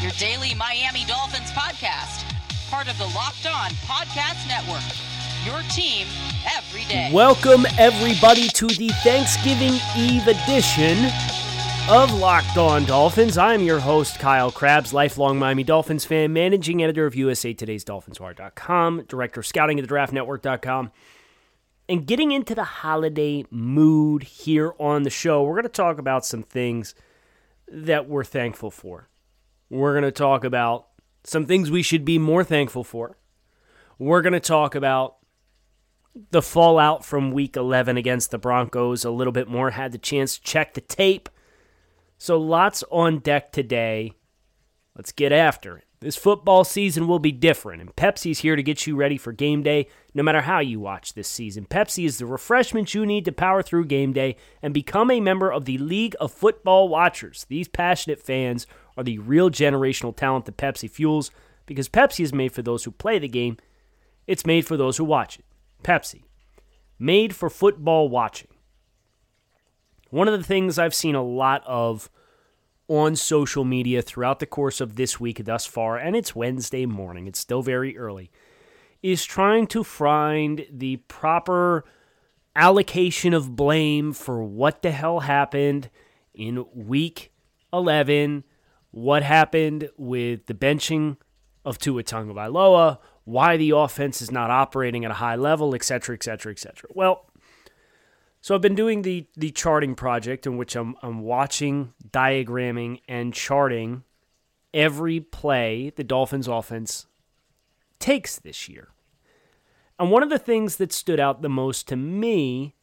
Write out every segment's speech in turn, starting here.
your daily Miami Dolphins podcast, part of the Locked On Podcast Network. Your team every day. Welcome, everybody, to the Thanksgiving Eve edition of Locked On Dolphins. I'm your host, Kyle Crabbs, lifelong Miami Dolphins fan, managing editor of USA Today's DolphinsWire.com, director of scouting at the Draft DraftNetwork.com. And getting into the holiday mood here on the show, we're going to talk about some things that we're thankful for. We're going to talk about some things we should be more thankful for. We're going to talk about the fallout from week 11 against the Broncos a little bit more. Had the chance to check the tape. So lots on deck today. Let's get after it. This football season will be different, and Pepsi's here to get you ready for game day no matter how you watch this season. Pepsi is the refreshment you need to power through game day and become a member of the League of Football Watchers. These passionate fans are the real generational talent that Pepsi fuels because Pepsi is made for those who play the game, it's made for those who watch it. Pepsi, made for football watching. One of the things I've seen a lot of on social media throughout the course of this week thus far, and it's Wednesday morning, it's still very early, is trying to find the proper allocation of blame for what the hell happened in week 11, what happened with the benching of Tua Tagovailoa, why the offense is not operating at a high level, et cetera, et cetera, et cetera. Well, so I've been doing the the charting project in which I'm I'm watching, diagramming, and charting every play the Dolphins offense takes this year. And one of the things that stood out the most to me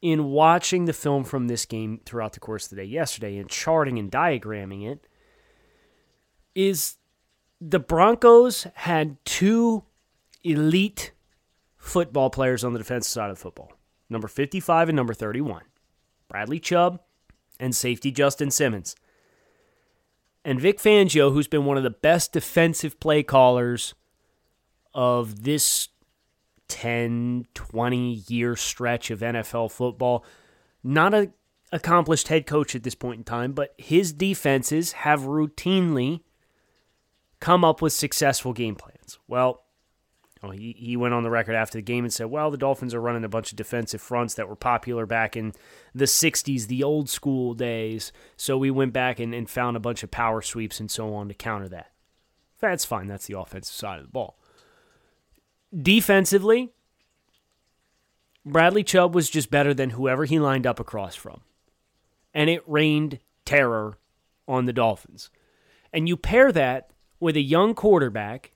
in watching the film from this game throughout the course of the day yesterday and charting and diagramming it is the Broncos had two elite football players on the defensive side of football number 55 and number 31 Bradley Chubb and safety Justin Simmons. And Vic Fangio, who's been one of the best defensive play callers of this 10, 20 year stretch of NFL football, not a accomplished head coach at this point in time, but his defenses have routinely come up with successful game plans. Well, oh, he, he went on the record after the game and said, well, the Dolphins are running a bunch of defensive fronts that were popular back in the 60s, the old school days. So we went back and, and found a bunch of power sweeps and so on to counter that. That's fine. That's the offensive side of the ball. Defensively, Bradley Chubb was just better than whoever he lined up across from. And it rained terror on the Dolphins. And you pair that with a young quarterback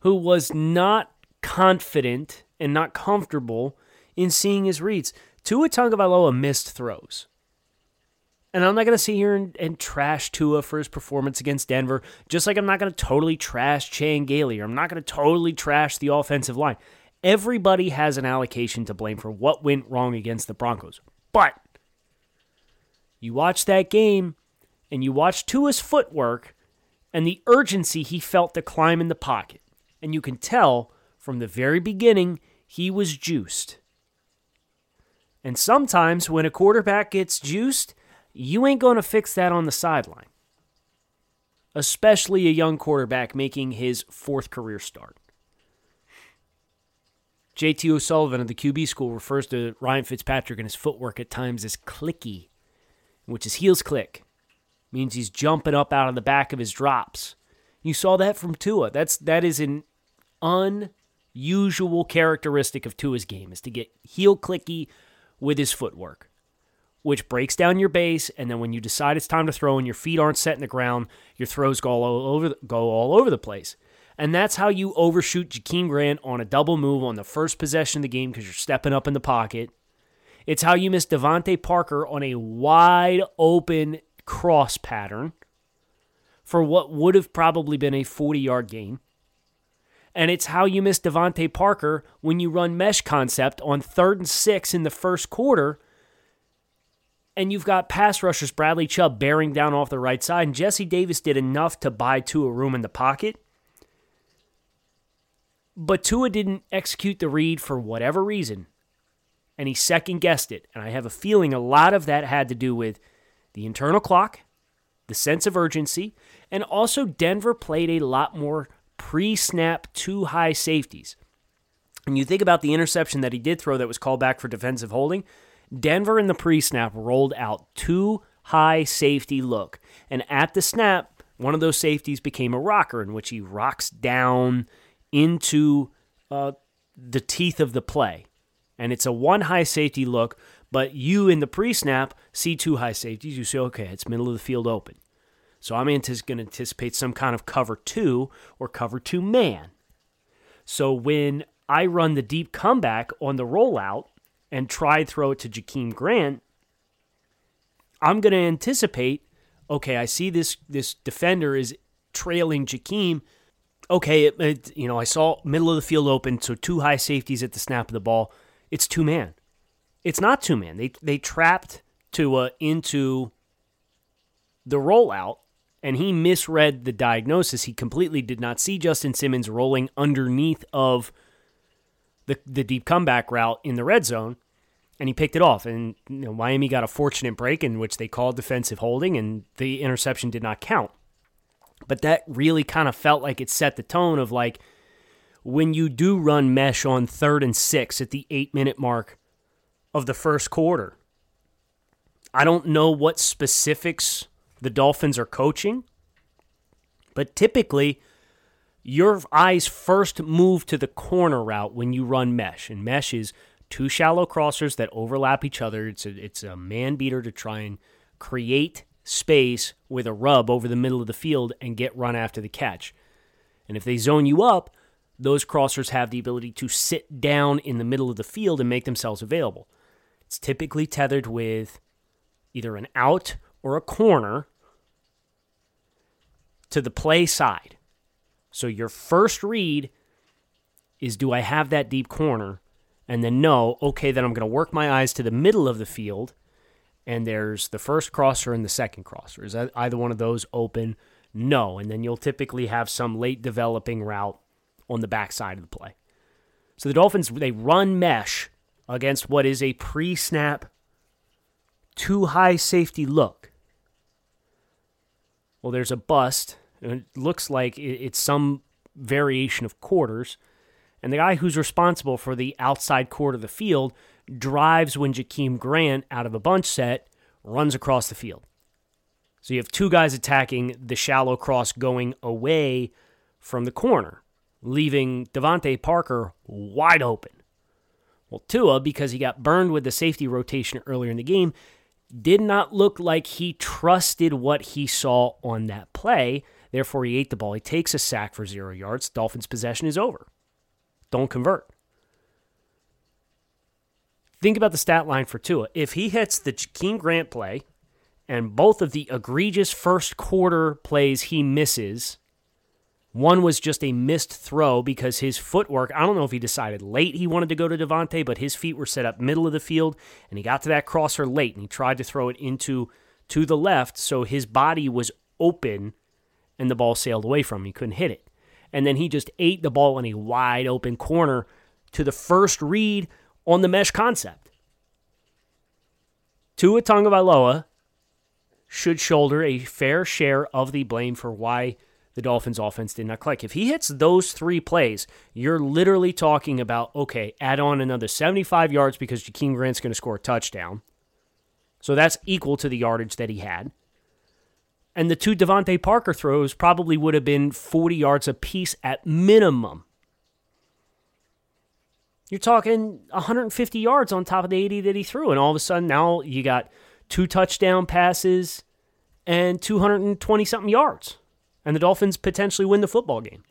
who was not confident and not comfortable in seeing his reads. Tua Tagovailoa missed throws. And I'm not going to sit here and, and, trash Tua for his performance against Denver, just like I'm not going to totally trash Chan Gailey, or I'm not going to totally trash the offensive line. Everybody has an allocation to blame for what went wrong against the Broncos. But you watch that game and you watch Tua's footwork, and the urgency he felt to climb in the pocket. And you can tell from the very beginning he was juiced. And sometimes when a quarterback gets juiced, you ain't going to fix that on the sideline. Especially a young quarterback making his fourth career start. JT O'Sullivan of the QB school refers to Ryan Fitzpatrick and his footwork at times as clicky, which is heels click means he's jumping up out of the back of his drops. You saw that from Tua. That's that is an unusual characteristic of Tua's game is to get heel clicky with his footwork, which breaks down your base, and then when you decide it's time to throw and your feet aren't set in the ground, your throws go all over go all over the place. And that's how you overshoot Jakeem Grant on a double move on the first possession of the game because you're stepping up in the pocket. It's how you miss DeVante Parker on a wide open cross pattern for what would have probably been a 40 yard gain. And it's how you miss DeVante Parker when you run mesh concept on third and six in the first quarter. And you've got pass rushers Bradley Chubb bearing down off the right side. And Jesse Davis did enough to buy Tua room in the pocket. But Tua didn't execute the read for whatever reason. And he second guessed it. And I have a feeling a lot of that had to do with the internal clock, the sense of urgency, and also Denver played a lot more pre snap two high safeties. And you think about the interception that he did throw that was called back for defensive holding, Denver in the pre snap rolled out two high safety look. And at the snap, one of those safeties became a rocker in which he rocks down into uh, the teeth of the play. And it's a one high safety look, but you in the pre snap see two high safeties. You say, okay, it's middle of the field open. So I'm going to anticipate some kind of cover two or cover two man. So when I run the deep comeback on the rollout and try throw it to Jakeem Grant, I'm going to anticipate, okay, I see this this defender is trailing Jakeem. Okay, it, it, you know, I saw middle of the field open, so two high safeties at the snap of the ball. It's two man. It's not two man. They they trapped Tua into the rollout and he misread the diagnosis. He completely did not see Justin Simmons rolling underneath of the the deep comeback route in the red zone, and he picked it off. And you know, Miami got a fortunate break in which they called defensive holding, and the interception did not count. But that really kind of felt like it set the tone of like when you do run mesh on third and six at the eight minute mark of the first quarter. I don't know what specifics the Dolphins are coaching. But typically, your eyes first move to the corner route when you run mesh. And mesh is two shallow crossers that overlap each other. It's a, it's a man beater to try and create space with a rub over the middle of the field and get run after the catch. And if they zone you up, those crossers have the ability to sit down in the middle of the field and make themselves available. It's typically tethered with either an out or a corner to the play side. So your first read is do I have that deep corner? And then no, okay, then I'm going to work my eyes to the middle of the field. And there's the first crosser and the second crosser. Is either one of those open? No. And then you'll typically have some late developing route on the backside of the play. So the Dolphins, they run mesh against what is a pre snap, too high safety look. Well, there's a bust. And it looks like it's some variation of quarters. And the guy who's responsible for the outside quarter of the field drives when Jakeem Grant, out of a bunch set, runs across the field. So you have two guys attacking the shallow cross going away from the corner, leaving DeVante Parker wide open. Well, Tua, because he got burned with the safety rotation earlier in the game, did not look like he trusted what he saw on that play. Therefore, he ate the ball. He takes a sack for zero yards. Dolphins' possession is over. Don't convert. Think about the stat line for Tua. If he hits the Jakeem Grant play and both of the egregious first quarter plays he misses one was just a missed throw because his footwork, I don't know if he decided late he wanted to go to DeVante, but his feet were set up middle of the field and he got to that crosser late and he tried to throw it into to the left, so his body was open and the ball sailed away from him. He couldn't hit it. And then he just ate the ball in a wide open corner to the first read on the mesh concept. Tua Tagovailoa should shoulder a fair share of the blame for why the Dolphins offense did not click. If he hits those three plays, you're literally talking about, okay, add on another 75 yards because Jakeem Grant's going to score a touchdown. So that's equal to the yardage that he had. And the two DeVante Parker throws probably would have been 40 yards apiece at minimum. You're talking 150 yards on top of the 80 that he threw. And all of a sudden, now you got two touchdown passes and 220 something yards and the Dolphins potentially win the football game.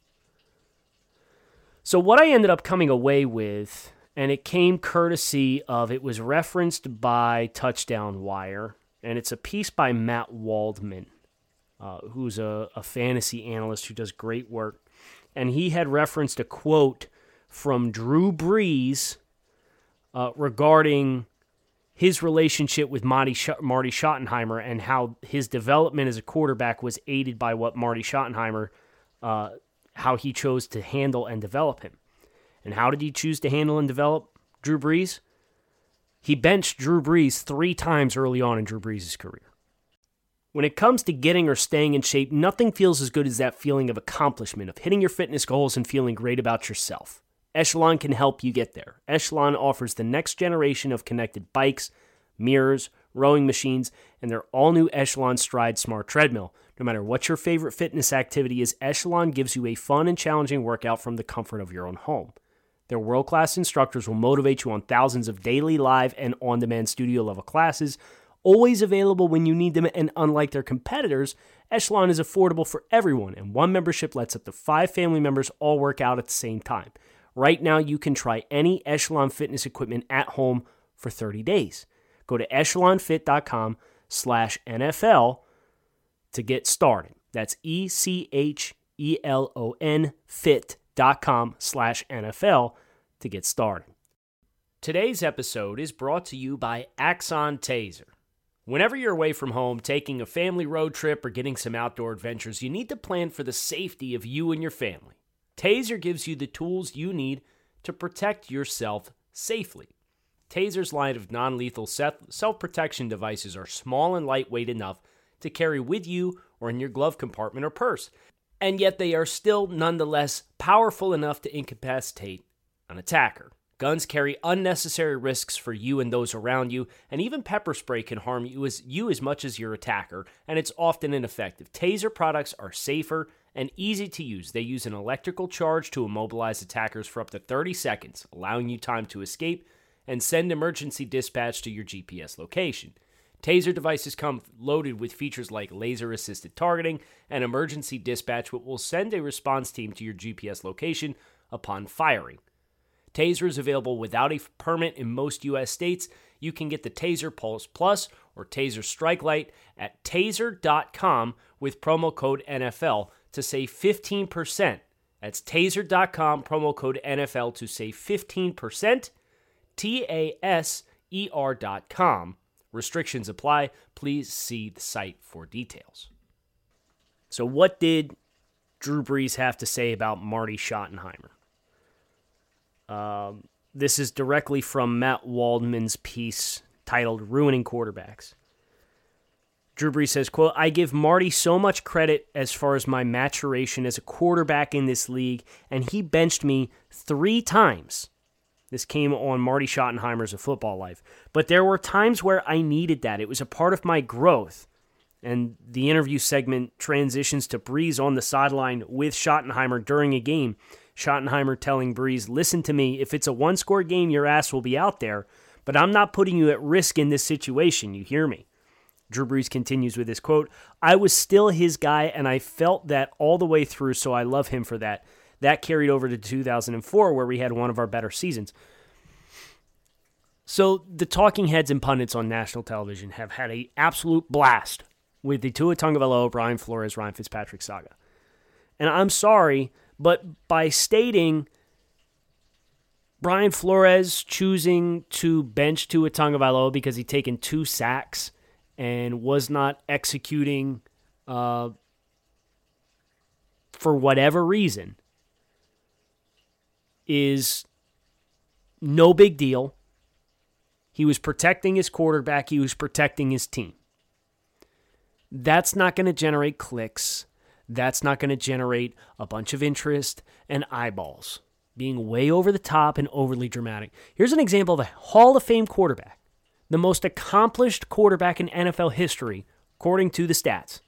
So, what I ended up coming away with, and it came courtesy of it was referenced by Touchdown Wire, and it's a piece by Matt Waldman. uh, who's a, a fantasy analyst who does great work. And he had referenced a quote from Drew Brees uh, regarding his relationship with Marty, Sch- Marty Schottenheimer and how his development as a quarterback was aided by what Marty Schottenheimer, uh, how he chose to handle and develop him. And how did he choose to handle and develop Drew Brees? He benched Drew Brees three times early on in Drew Brees' career. When it comes to getting or staying in shape, nothing feels as good as that feeling of accomplishment, of hitting your fitness goals and feeling great about yourself. Echelon can help you get there. Echelon offers the next generation of connected bikes, mirrors, rowing machines, and their all new Echelon Stride Smart Treadmill. No matter what your favorite fitness activity is, Echelon gives you a fun and challenging workout from the comfort of your own home. Their world class instructors will motivate you on thousands of daily, live, and on demand studio level classes, always available when you need them. And unlike their competitors, Echelon is affordable for everyone, and one membership lets up to five family members all work out at the same time. Right now, you can try any Echelon fitness equipment at home for 30 days. Go to echelonfit.com slash NFL to get started. That's E-C-H-E-L-O-N fit.com slash NFL to get started. Today's episode is brought to you by Axon Taser. Whenever you're away from home, taking a family road trip, or getting some outdoor adventures, you need to plan for the safety of you and your family. Taser gives you the tools you need to protect yourself safely. Taser's line of non lethal self protection devices are small and lightweight enough to carry with you or in your glove compartment or purse and yet they are still nonetheless powerful enough to incapacitate an attacker. Guns carry unnecessary risks for you and those around you, and even pepper spray can harm you as, you as much as your attacker, and it's often ineffective. Taser products are safer and easy to use. They use an electrical charge to immobilize attackers for up to 30 seconds, allowing you time to escape and send emergency dispatch to your GPS location. Taser devices come loaded with features like laser assisted targeting and emergency dispatch, which will send a response team to your GPS location upon firing. Taser is available without a permit in most U.S. states. You can get the Taser Pulse Plus or Taser Strike Light at taser.com with promo code NFL to save 15%. That's taser.com, promo code NFL to save 15%. T A S E R.com Restrictions apply. Please see the site for details. So, what did Drew Brees have to say about Marty Schottenheimer? Um, this is directly from Matt Waldman's piece titled Ruining Quarterbacks. Drew Brees says, quote, I give Marty so much credit as far as my maturation as a quarterback in this league, and he benched me three times this came on Marty Schottenheimer's A Football Life. But there were times where I needed that. It was a part of my growth. And the interview segment transitions to Brees on the sideline with Schottenheimer during a game. Schottenheimer telling Brees, Listen to me, if it's a one score game, your ass will be out there, but I'm not putting you at risk in this situation. You hear me? Drew Brees continues with this quote I was still his guy, and I felt that all the way through, so I love him for that. That carried over to 2004, where we had one of our better seasons. So the talking heads and pundits on national television have had a absolute blast with the Tua Tagovailoa, Brian Flores, Ryan Fitzpatrick saga. And I'm sorry, but by stating Brian Flores choosing to bench Tua Tagovailoa because he'd taken two sacks and was not executing uh, for whatever reason is no big deal. He was protecting his quarterback, he was protecting his team. That's not going to generate clicks. That's not going to generate a bunch of interest and eyeballs. Being way over the top and overly dramatic. Here's an example of a Hall of Fame quarterback, the most accomplished quarterback in NFL history, according to the stats.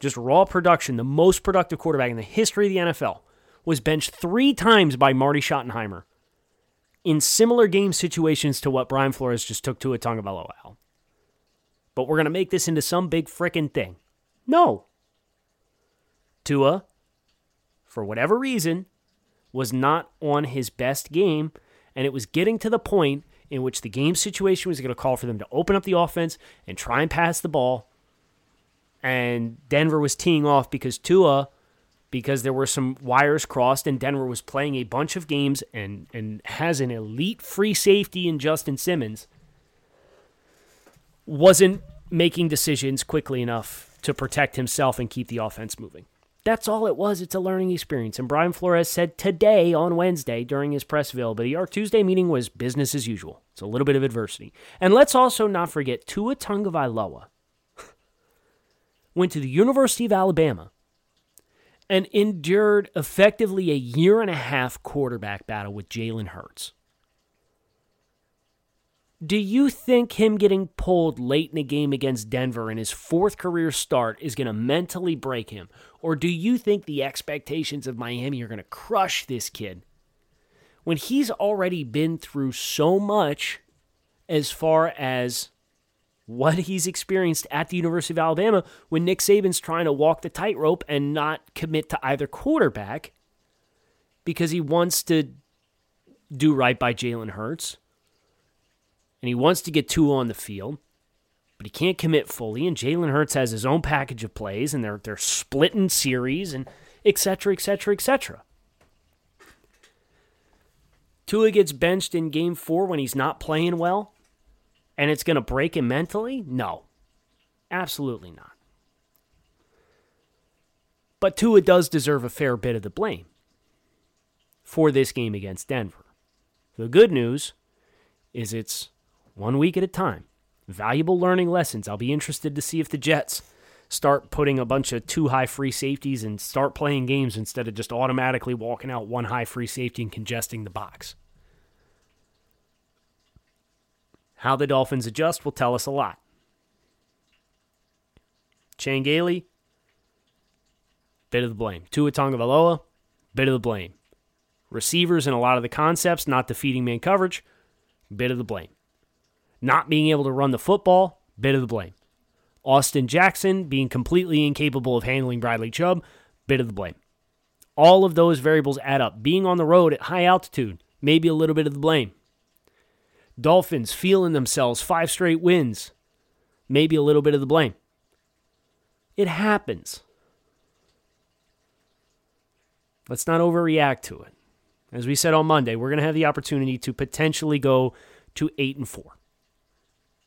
Just raw production, the most productive quarterback in the history of the NFL was benched three times by Marty Schottenheimer in similar game situations to what Brian Flores just took Tua Tagovailoa out. But we're going to make this into some big frickin' thing. No. Tua, for whatever reason, was not on his best game, and it was getting to the point in which the game situation was going to call for them to open up the offense and try and pass the ball. and Denver was teeing off because Tua, because there were some wires crossed, and Denver was playing a bunch of games and and has an elite free safety in Justin Simmons, wasn't making decisions quickly enough to protect himself and keep the offense moving. That's all it was. It's a learning experience. And Brian Flores said today on Wednesday during his press availability, our Tuesday meeting was business as usual. It's a little bit of adversity. And let's also not forget Tua Tagovailoa went to the University of Alabama and endured effectively a year and a half quarterback battle with Jalen Hurts. Do you think him getting pulled late in a game against Denver in his fourth career start is going to mentally break him? Or do you think the expectations of Miami are going to crush this kid when he's already been through so much as far as what he's experienced at the University of Alabama when Nick Saban's trying to walk the tightrope and not commit to either quarterback because he wants to do right by Jalen Hurts and he wants to get Tua on the field, but he can't commit fully. And Jalen Hurts has his own package of plays, and they're they're splitting series and et cetera, et cetera, et cetera. Tua gets benched in game four when he's not playing well and it's going to break him mentally? No, absolutely not. But Tua does deserve a fair bit of the blame for this game against Denver. The good news is it's one week at a time. Valuable learning lessons. I'll be interested to see if the Jets start putting a bunch of two high free safeties and start playing games instead of just automatically walking out one high free safety and congesting the box. How the Dolphins adjust will tell us a lot. Chan Gailey, bit of the blame. Tua Tagovailoa, bit of the blame. Receivers and a lot of the concepts, not defeating man coverage, bit of the blame. Not being able to run the football, bit of the blame. Austin Jackson being completely incapable of handling Bradley Chubb, bit of the blame. All of those variables add up. Being on the road at high altitude, maybe a little bit of the blame. Dolphins feeling themselves five straight wins. Maybe a little bit of the blame. It happens. Let's not overreact to it. As we said on Monday, we're going to have the opportunity to potentially go to 8 and 4.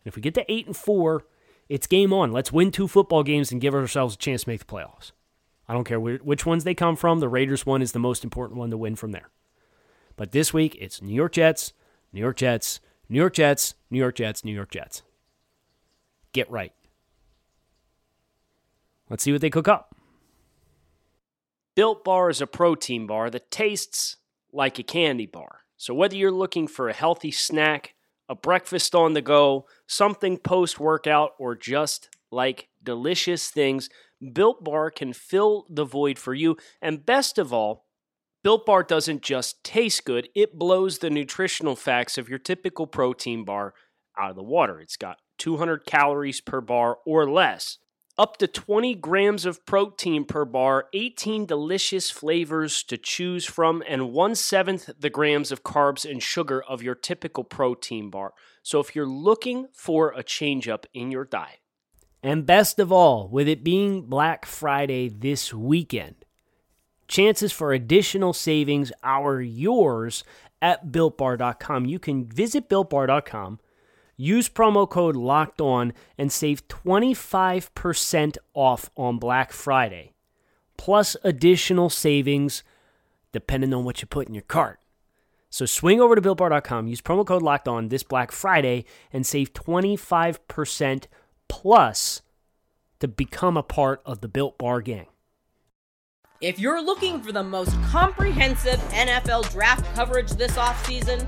If we get to 8 and 4, it's game on. Let's win two football games and give ourselves a chance to make the playoffs. I don't care which ones they come from. The Raiders one is the most important one to win from there. But this week, it's New York Jets, New York Jets, New York Jets, New York Jets, New York Jets. Get right. Let's see what they cook up. Built Bar is a protein bar that tastes like a candy bar. So whether you're looking for a healthy snack, a breakfast on the go, something post workout, or just like delicious things, Built Bar can fill the void for you. And best of all, Built Bar doesn't just taste good, it blows the nutritional facts of your typical protein bar out of the water. It's got 200 calories per bar or less, up to 20 grams of protein per bar, 18 delicious flavors to choose from, and one seventh the grams of carbs and sugar of your typical protein bar. So if you're looking for a change up in your diet, and best of all, with it being Black Friday this weekend, Chances for additional savings are yours at builtbar.com. You can visit builtbar.com, use promo code locked on, and save 25% off on Black Friday, plus additional savings depending on what you put in your cart. So swing over to builtbar.com, use promo code locked on this Black Friday, and save 25% plus to become a part of the Built Bar gang. If you're looking for the most comprehensive NFL draft coverage this offseason,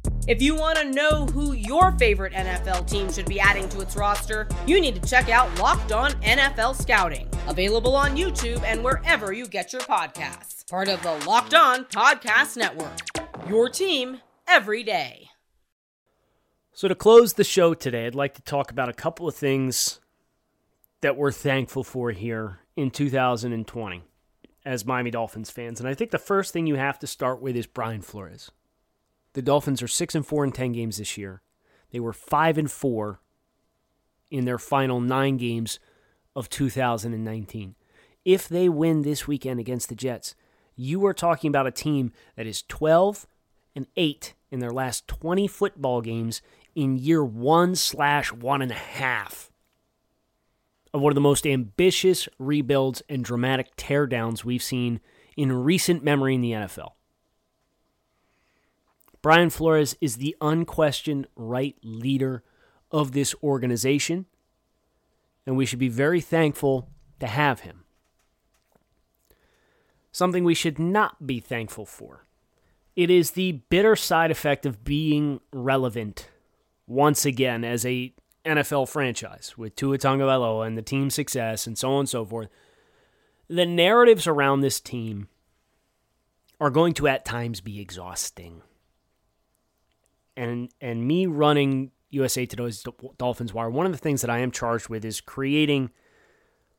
If you want to know who your favorite NFL team should be adding to its roster, you need to check out Locked On NFL Scouting, available on YouTube and wherever you get your podcasts. Part of the Locked On Podcast Network. Your team every day. So, to close the show today, I'd like to talk about a couple of things that we're thankful for here in 2020 as Miami Dolphins fans. And I think the first thing you have to start with is Brian Flores. The Dolphins are 6 and 4 in 10 games this year. They were 5 and 4 in their final 9 games of 2019. If they win this weekend against the Jets, you are talking about a team that is 12 and 8 in their last 20 football games in year one slash one and a half of one of the most ambitious rebuilds and dramatic teardowns we've seen in recent memory in the NFL. Brian Flores is the unquestioned right leader of this organization, and we should be very thankful to have him. Something we should not be thankful for. It is the bitter side effect of being relevant once again as a NFL franchise with Tua Tagovailoa and the team's success and so on and so forth. The narratives around this team are going to at times be exhausting. And and me running USA Today's Dolphins Wire, one of the things that I am charged with is creating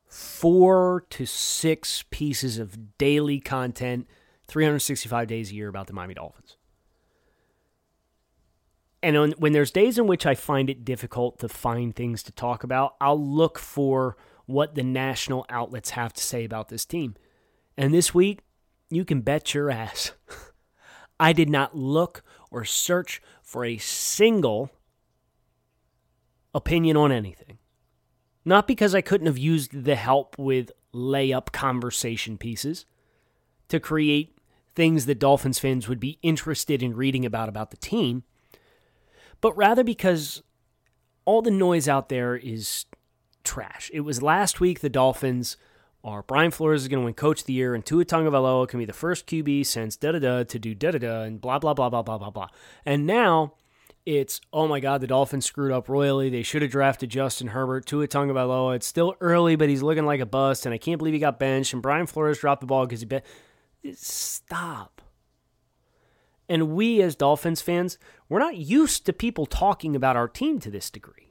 four to six pieces of daily content, 365 days a year about the Miami Dolphins. And on, when there's days in which I find it difficult to find things to talk about, I'll look for what the national outlets have to say about this team. And this week, you can bet your ass. I did not look or search for a single opinion on anything. Not because I couldn't have used the help with layup conversation pieces to create things that Dolphins fans would be interested in reading about about the team but rather because all the noise out there is trash. It was last week the Dolphins are Brian Flores is going to win Coach of the Year, and Tua Tagovailoa can be the first QB since da da da to do da da da, and blah blah blah blah blah blah blah. And now it's oh my god, the Dolphins screwed up royally. They should have drafted Justin Herbert, Tua Tagovailoa. It's still early, but he's looking like a bust, and I can't believe he got benched. And Brian Flores dropped the ball because he bet. Stop. And we as Dolphins fans, we're not used to people talking about our team to this degree.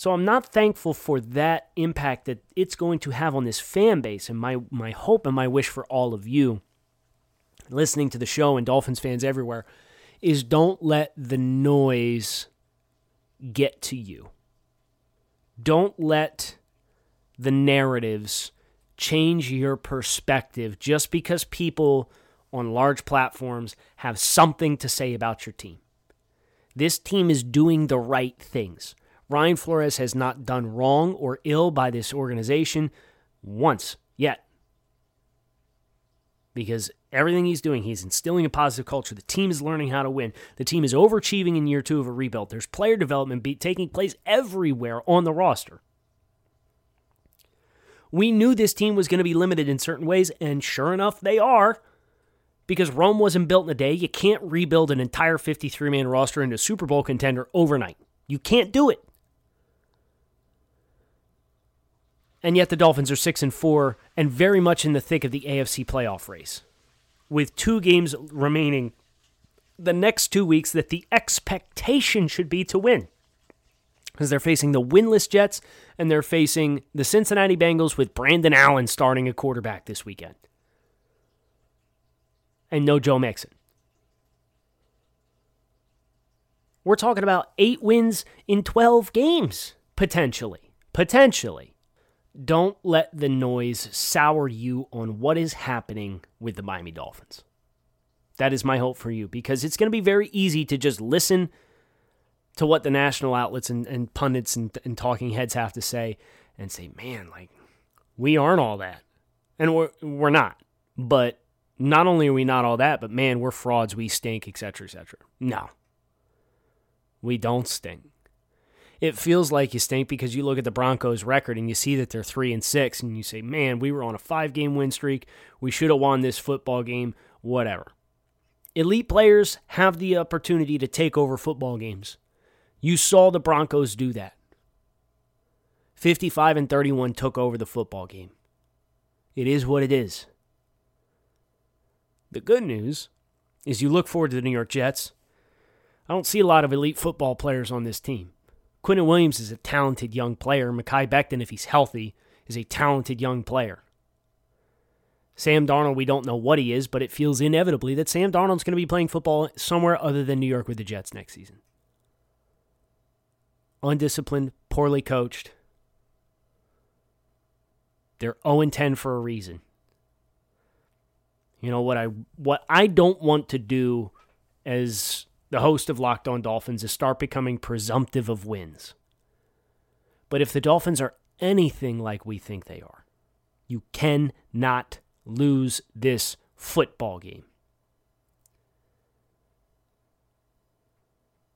So I'm not thankful for that impact that it's going to have on this fan base. And my, my hope and my wish for all of you listening to the show and Dolphins fans everywhere is don't let the noise get to you. Don't let the narratives change your perspective just because people on large platforms have something to say about your team. This team is doing the right things. Ryan Flores has not done wrong or ill by this organization once yet. Because everything he's doing, he's instilling a positive culture. The team is learning how to win. The team is overachieving in year two of a rebuild. There's player development be- taking place everywhere on the roster. We knew this team was going to be limited in certain ways, and sure enough, they are because Rome wasn't built in a day. You can't rebuild an entire 53 man roster into a Super Bowl contender overnight. You can't do it. And yet the Dolphins are 6 and 4 and very much in the thick of the AFC playoff race. With two games remaining the next 2 weeks that the expectation should be to win. Because they're facing the winless Jets and they're facing the Cincinnati Bengals with Brandon Allen starting a quarterback this weekend and no Joe Mixon. We're talking about eight wins in 12 games, potentially. Potentially. Don't let the noise sour you on what is happening with the Miami Dolphins. That is my hope for you because it's going to be very easy to just listen to what the national outlets and, and pundits and, and talking heads have to say and say, man, like, we aren't all that. And we're, we're not. But not only are we not all that, but man, we're frauds, we stink, etc., etc. No. We don't stink. It feels like you stink because you look at the Broncos record and you see that they're 3 and 6 and you say, "Man, we were on a 5-game win streak. We should have won this football game, whatever." Elite players have the opportunity to take over football games. You saw the Broncos do that. 55 and 31 took over the football game. It is what it is. The good news is you look forward to the New York Jets. I don't see a lot of elite football players on this team. Quinnen Williams is a talented young player. Mekhi Becton, if he's healthy, is a talented young player. Sam Darnold, we don't know what he is, but it feels inevitably that Sam Darnold's going to be playing football somewhere other than New York with the Jets next season. Undisciplined, poorly coached. They're 0 10 for a reason. You know what I what I don't want to do as the host of Locked On Dolphins is start becoming presumptive of wins. But if the Dolphins are anything like we think they are, you cannot lose this football game.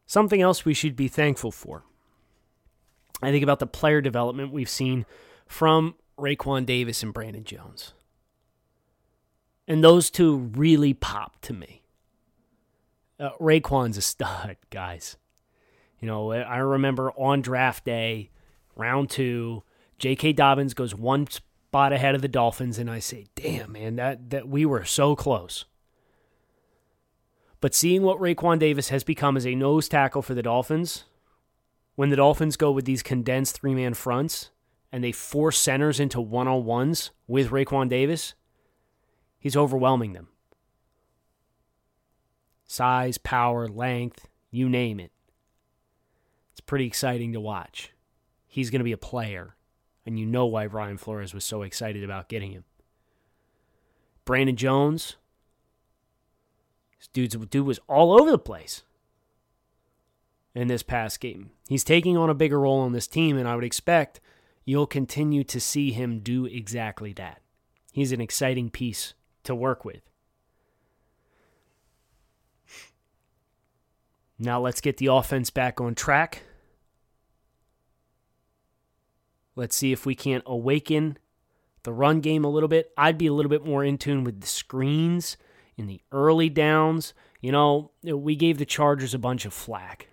Something else we should be thankful for. I think about the player development we've seen from Raekwon Davis and Brandon Jones. And those two really popped to me. Uh, Raekwon's a stud, guys. You know, I remember on draft day, round two, J.K. Dobbins goes one spot ahead of the Dolphins, and I say, "Damn, man, that that we were so close." But seeing what Raekwon Davis has become as a nose tackle for the Dolphins, when the Dolphins go with these condensed three man fronts and they force centers into one on ones with Raekwon Davis, he's overwhelming them size, power, length, you name it. It's pretty exciting to watch. He's going to be a player, and you know why Brian Flores was so excited about getting him. Brandon Jones, this dude's dude was all over the place in this past game. He's taking on a bigger role on this team, and I would expect you'll continue to see him do exactly that. He's an exciting piece to work with. Now let's get the offense back on track. Let's see if we can't awaken the run game a little bit. I'd be a little bit more in tune with the screens in the early downs. You know, we gave the Chargers a bunch of flack.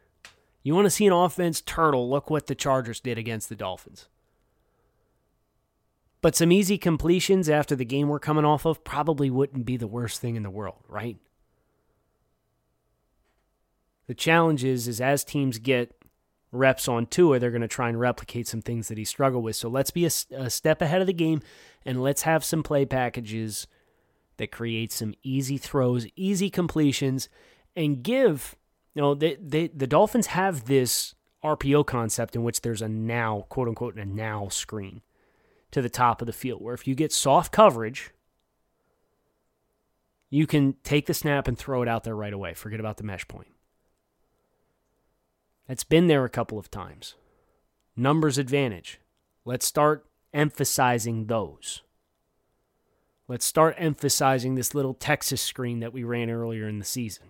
You want to see an offense turtle? Look what the Chargers did against the Dolphins. But some easy completions after the game we're coming off of probably wouldn't be the worst thing in the world, right? The challenge is, is as teams get reps on Tua, they're going to try and replicate some things that he struggled with. So let's be a, a, step ahead of the game and let's have some play packages that create some easy throws, easy completions, and give, you know, they, they, the Dolphins have this RPO concept in which there's a now, quote unquote, a now screen to the top of the field, where if you get soft coverage, you can take the snap and throw it out there right away. Forget about the mesh point. That's been there a couple of times. Numbers advantage. Let's start emphasizing those. Let's start emphasizing this little Texas screen that we ran earlier in the season.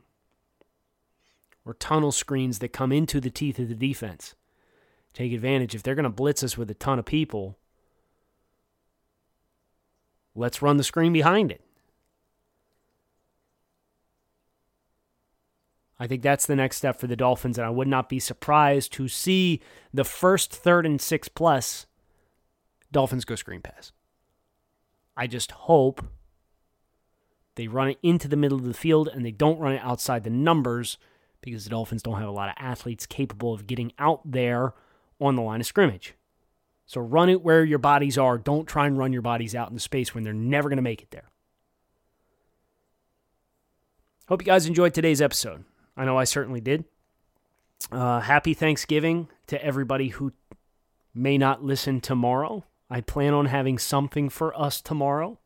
Or tunnel screens that come into the teeth of the defense. Take advantage. If they're going to blitz us with a ton of people, let's run the screen behind it. I think that's the next step for the Dolphins, and I would not be surprised to see the first third and six plus Dolphins go screen pass. I just hope they run it into the middle of the field and they don't run it outside the numbers because the Dolphins don't have a lot of athletes capable of getting out there on the line of scrimmage. So run it where your bodies are. Don't try and run your bodies out into space when they're never going to make it there. Hope you guys enjoyed today's episode. I know I certainly did. Uh, happy Thanksgiving to everybody who may not listen tomorrow. I plan on having something for us tomorrow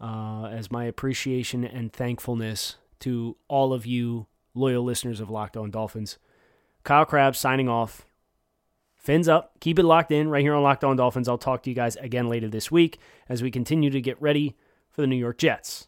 uh, as my appreciation and thankfulness to all of you loyal listeners of Locked On Dolphins. Kyle Crabbs signing off. Fins up. Keep it locked in right here on Locked On Dolphins. I'll talk to you guys again later this week as we continue to get ready for the New York Jets.